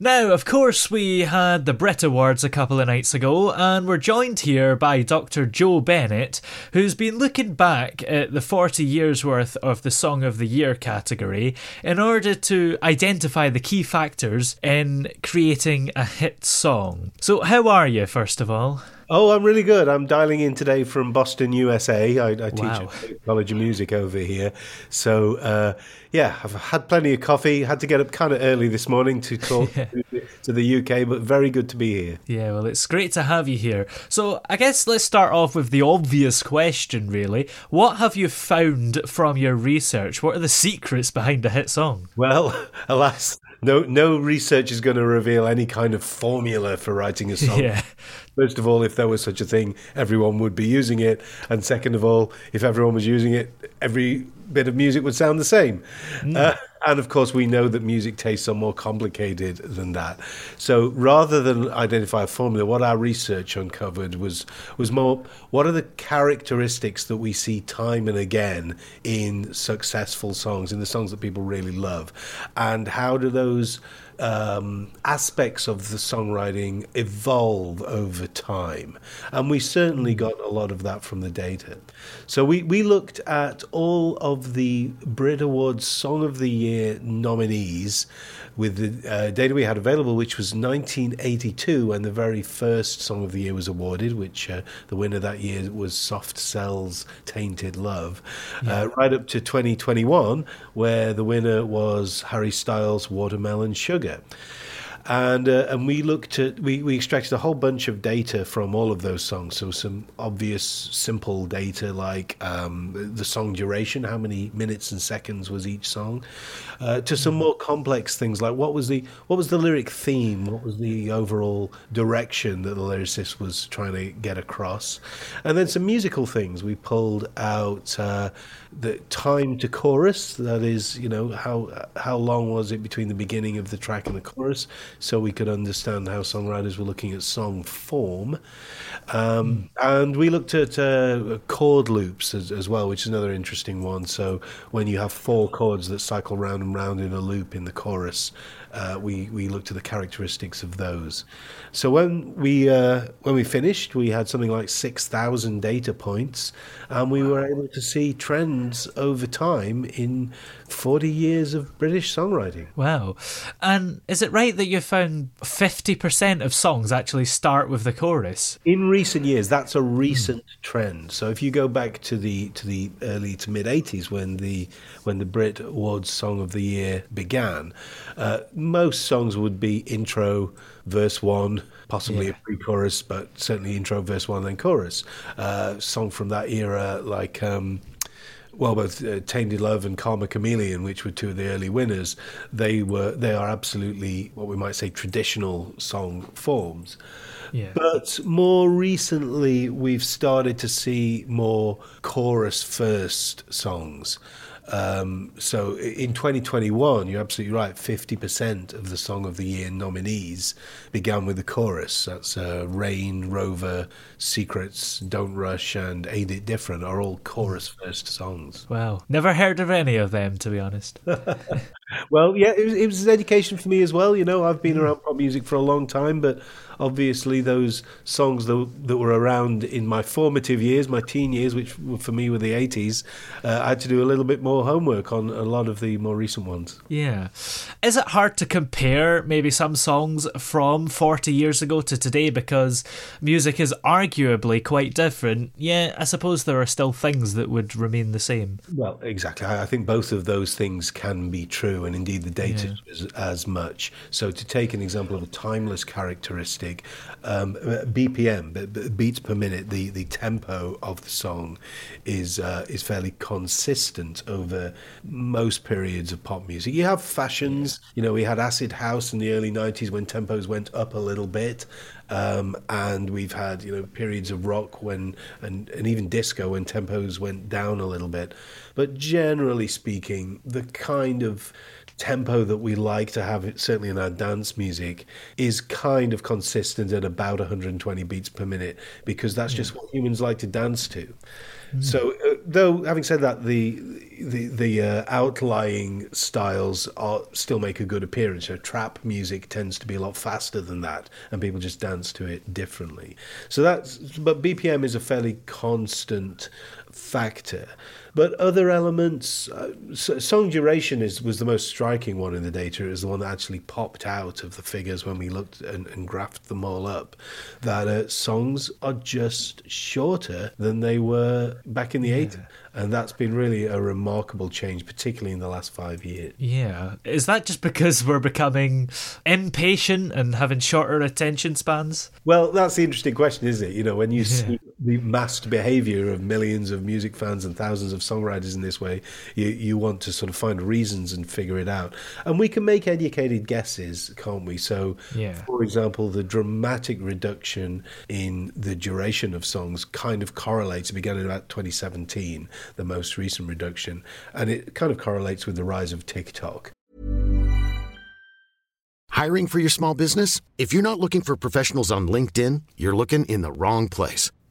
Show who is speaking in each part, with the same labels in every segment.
Speaker 1: Now, of course, we had the Brit Awards a couple of nights ago, and we're joined here by Dr. Joe Bennett, who's been looking back at the 40 years worth of the Song of the Year category in order to identify the key factors in creating a hit song. So, how are you, first of all?
Speaker 2: Oh, I'm really good. I'm dialing in today from Boston, USA. I, I
Speaker 1: Wow.
Speaker 2: teach at College of Music over here. So, uh, yeah, I've had plenty of coffee. Had to get up kind of early this morning to talk to, to the UK, but very good to be here.
Speaker 1: Yeah, well, it's great to have you here. So, I guess let's start off with the obvious question, really. What have you found from your research? What are the secrets behind a hit song?
Speaker 2: Well, alas, no, no research is going to reveal any kind of formula for writing a song.
Speaker 1: Yeah.
Speaker 2: First of all, if there was such a thing, everyone would be using it. And second of all, if everyone was using it, every bit of music would sound the same. Uh, and of course, we know that music tastes are more complicated than that. So rather than identify a formula, what our research uncovered was was more what are the characteristics that we see time and again in successful songs, in the songs that people really love, and how do those um, aspects of the songwriting evolve over time. And we certainly got a lot of that from the data. So we, we looked at all of the Brit Awards Song of the Year nominees with the uh, data we had available, which was 1982 when the very first Song of the Year was awarded, which uh, the winner that year was Soft Cell's Tainted Love, uh, right up to 2021, where the winner was Harry Styles' Watermelon Sugar good. And, uh, and we looked at, we, we extracted a whole bunch of data from all of those songs. So, some obvious, simple data like um, the song duration, how many minutes and seconds was each song, uh, to some more complex things like what was the what was the lyric theme, what was the overall direction that the lyricist was trying to get across, and then some musical things. We pulled out uh, the time to chorus, that is, you know, how how long was it between the beginning of the track and the chorus, so we could understand how songwriters were looking at song form. Um, And we looked at uh, chord loops as, as well, which is another interesting one. So when you have four chords that cycle round and round in a loop in the chorus, uh, we we looked at the characteristics of those. So when we uh, when we finished, we had something like six thousand data points, and we were able to see trends over time in forty years of British songwriting.
Speaker 1: Wow. And is it right that you found 50% of songs actually start with the chorus?
Speaker 2: In recent years, that's a recent trend. So if you go back to the to the early to mid '80s when the when the Brit Awards Song of the Year began, uh, most songs would be intro, verse one, possibly
Speaker 1: Yeah.
Speaker 2: a pre-chorus, but certainly intro, verse one, then chorus. Uh, song from that era like. Um, well, both uh, Tainted Love and Karma Chameleon, which were two of the early winners, they were they are absolutely what we might say traditional song forms.
Speaker 1: Yeah.
Speaker 2: But more recently, we've started to see more chorus first songs. Um, so in 2021, you're absolutely right. 50% of the Song of the Year nominees began with the chorus. That's uh, Rain, Rover, Secrets, Don't Rush, and Ain't It Different are all chorus first songs.
Speaker 1: Wow. Never heard of any of them, to be honest.
Speaker 2: well, yeah, it was, it was an education for me as well. You know, I've been around pop music for a long time, but obviously those songs that, that were around in my formative years, my teen years, which for me were the 80s, uh, I had to do a little bit more homework on a lot of the more recent ones.
Speaker 1: Yeah. Is it hard to compare maybe some songs from 40 years ago to today because music is arguably quite different? Yeah, I suppose there are still things that would remain the same.
Speaker 2: Well, exactly. I think both of those things can be true, and indeed the data yeah. is as much. So, to take an example of a timeless characteristic, um, BPM, beats per minute, the, the tempo of the song is uh, is fairly consistent over most periods of pop music. You have fashions, you know, we had acid house in the early 90s when tempos went up a little bit. Um, and we've had you know periods of rock when and, and even disco when tempos went down a little bit, but generally speaking, the kind of tempo that we like to have, certainly in our dance music, is kind of consistent at about 120 beats per minute because that's just what humans like to dance to. Mm. So, uh, though having said that, the the the uh, outlying styles are still make a good appearance. So, trap music tends to be a lot faster than that, and people just dance to it differently. So that's but BPM is a fairly constant factor. But other elements, uh, song duration is was the most striking one in the data. It was the one that actually popped out of the figures when we looked and, and graphed them all up. That uh, songs are just shorter than they were back in the yeah. 80s. And that's been really a remarkable change, particularly in the last five years.
Speaker 1: Yeah. Is that just because we're becoming impatient and having shorter attention spans?
Speaker 2: Well, that's the interesting question, isn't it? You know, when you yeah. see the massed behavior of millions of music fans and thousands of songwriters in this way, you, you want to sort of find reasons and figure it out. And we can make educated guesses, can't we? So, yeah. for example, the dramatic reduction in the duration of songs kind of correlates, it began in about 2017 the most recent reduction, and it kind of correlates with the rise of TikTok.
Speaker 3: Hiring for your small business? If you're not looking for professionals on LinkedIn, you're looking in the wrong place.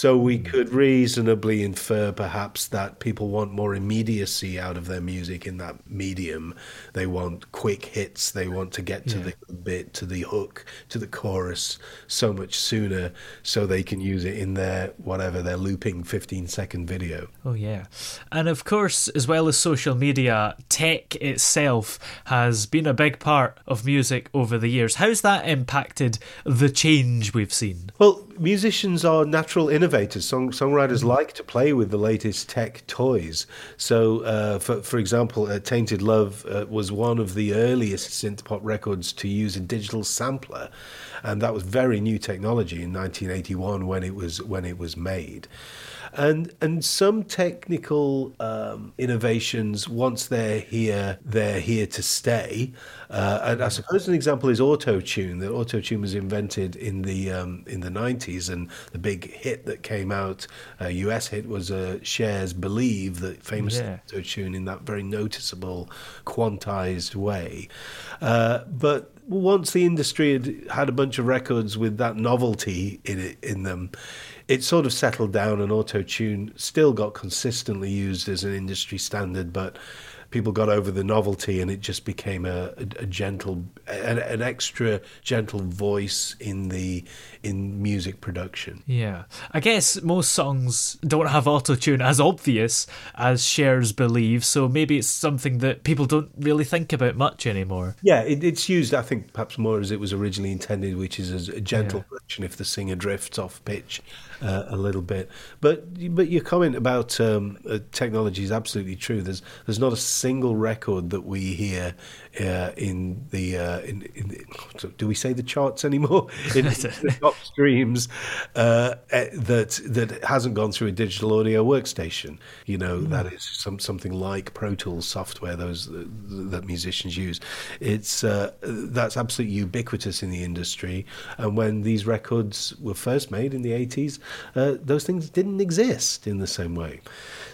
Speaker 2: So we mm. could reasonably infer perhaps that people want more immediacy out of their music in that medium. They want quick hits. They want to get to yeah. the bit, to the hook, to the chorus so much sooner so they can use it in their whatever, their looping 15 second video.
Speaker 1: Oh, yeah. And of course, as well as social media, tech itself has been a big part of music over the years. How's that impacted the change we've seen?
Speaker 2: Well, musicians are natural innovators. Song, songwriters mm-hmm. like to play with the latest tech toys. So, uh, for for example, uh, "Tainted Love" uh, was one of the earliest synth pop records to use a digital sampler, and that was very new technology in 1981 when it was when it was made and and some technical um, innovations once they're here they're here to stay uh, and I suppose an example is auto tune that auto tune was invented in the um, in the 90s and the big hit that came out uh, US hit was uh, Cher's Believe that famous yeah. auto tune in that very noticeable quantized way uh, but once the industry had had a bunch of records with that novelty in it in them it sort of settled down and auto tune still got consistently used as an industry standard, but people got over the novelty, and it just became a, a, a gentle, an, an extra gentle voice in the in music production.
Speaker 1: Yeah. I guess most songs don't have auto tune as obvious as Cher's Believe, so maybe it's something that people don't really think about much anymore.
Speaker 2: Yeah, it, it's used, I think, perhaps more as it was originally intended, which is as a gentle
Speaker 1: Yeah.
Speaker 2: correction if the singer drifts off pitch uh, a little bit. But but your comment about um, uh, technology is absolutely true. There's there's not a single record that we hear uh, in the uh, in, in do we say the charts anymore in, the top streams uh, eh, that that hasn't gone through a digital audio workstation. You know that is some something like Pro Tools software those that musicians use. It's uh, that's absolutely ubiquitous in the industry. And when these records were first made in the 80s, uh, those things didn't exist in the same way.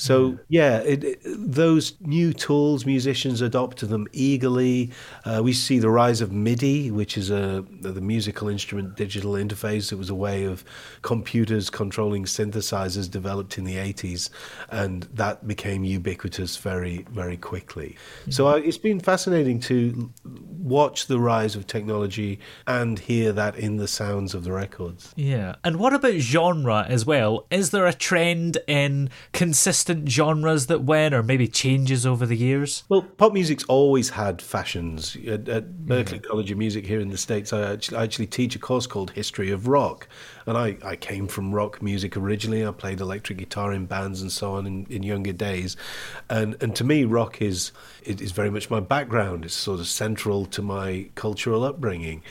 Speaker 2: So yeah, it, it- those new tools, musicians adopted them eagerly. Uh, we see the rise of MIDI, which is a the musical instrument digital interface. It was a way of computers controlling synthesizers developed in the 80s, and that became ubiquitous very very quickly. So I, it's been fascinating to watch the rise of technology and hear that in the sounds of the records.
Speaker 1: Yeah. And what about genre as well? Is there a trend in consistent genres that went, or maybe changes over the years?
Speaker 2: Well, pop music's always had fashions. At, at Berklee College of Music here in the States, I actually, I actually teach a course called History of Rock. And I, I came from rock music originally. I played electric guitar in bands and so on in, in younger days. And, and to me, rock is, it is very much my background. It's sort of central to my cultural upbringing.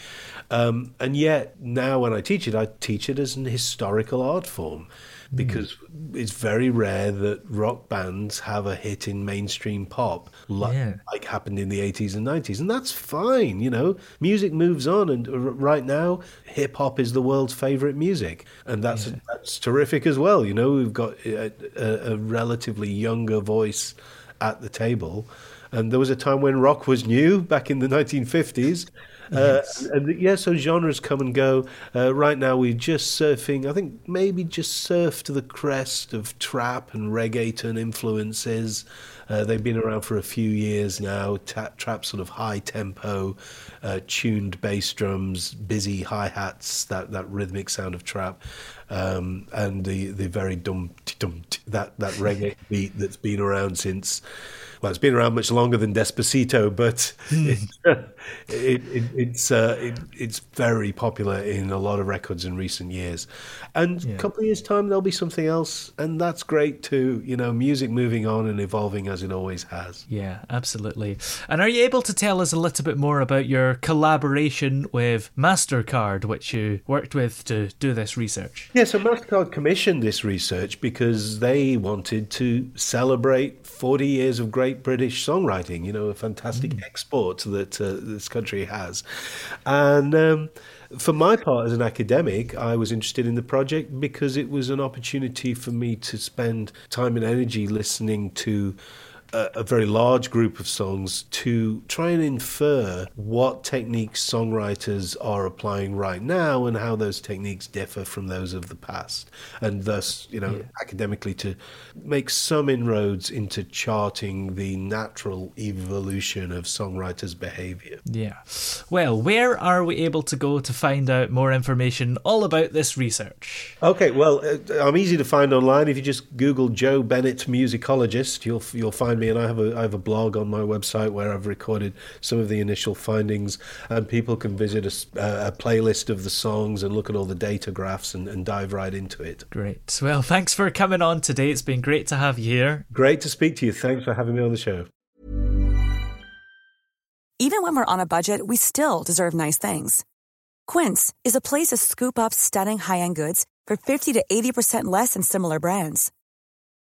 Speaker 2: Um, and yet, now when I teach it, I teach it as an historical art form because it's very rare that rock bands have a hit in mainstream pop like,
Speaker 1: Yeah.
Speaker 2: like happened in the 80s and 90s and that's fine you know? Music moves on and r- right now hip hop is the world's favorite music and that's that's terrific as well you know? We've got a, a, a relatively younger voice at the table and there was a time when rock was new back in the 1950s uh, and yeah, so genres come and go. Uh, right now, we're just surfing. I think maybe just surf to the crest of trap and reggaeton influences. Uh, they've been around for a few years now. Ta- trap, sort of high tempo, uh, tuned bass drums, busy hi hats, that, that rhythmic sound of trap, um, and the the very dum dum that that reggae beat that's been around since. Well, it's been around much longer than Despacito, but it, it, it, it's uh, it, it's very popular in a lot of records in recent years. And a couple of years' time, there'll be something else, and that's great too. You know, music moving on and evolving as it always has.
Speaker 1: Yeah, absolutely. And are you able to tell us a little bit more about your collaboration with MasterCard, which you worked with to do this research?
Speaker 2: Yeah, so MasterCard commissioned this research because they wanted to celebrate 40 years of great British songwriting, you know, a fantastic export that uh, this country has. And um, for my part as an academic, I was interested in the project because it was an opportunity for me to spend time and energy listening to a, a very large group of songs to try and infer what techniques songwriters are applying right now and how those techniques differ from those of the past. And thus, you know, academically to make some inroads into charting the natural evolution of songwriters' behavior.
Speaker 1: Yeah. Well, where are we able to go to find out more information all about this research?
Speaker 2: Okay, well, uh, I'm easy to find online. If you just Google Joe Bennett musicologist, you'll you'll find me, and I have a I have a blog on my website where I've recorded some of the initial findings, and people can visit a, s- uh, a playlist of the songs and look at all the data graphs and, and dive right into it.
Speaker 1: Great. Well, thanks for coming on today. It's been great to have you here.
Speaker 2: Great to speak to you. Thanks for having me on the show.
Speaker 4: Even when we're on a budget, we still deserve nice things. Quince is a place to scoop up stunning high-end goods for 50 to 80% less than similar brands.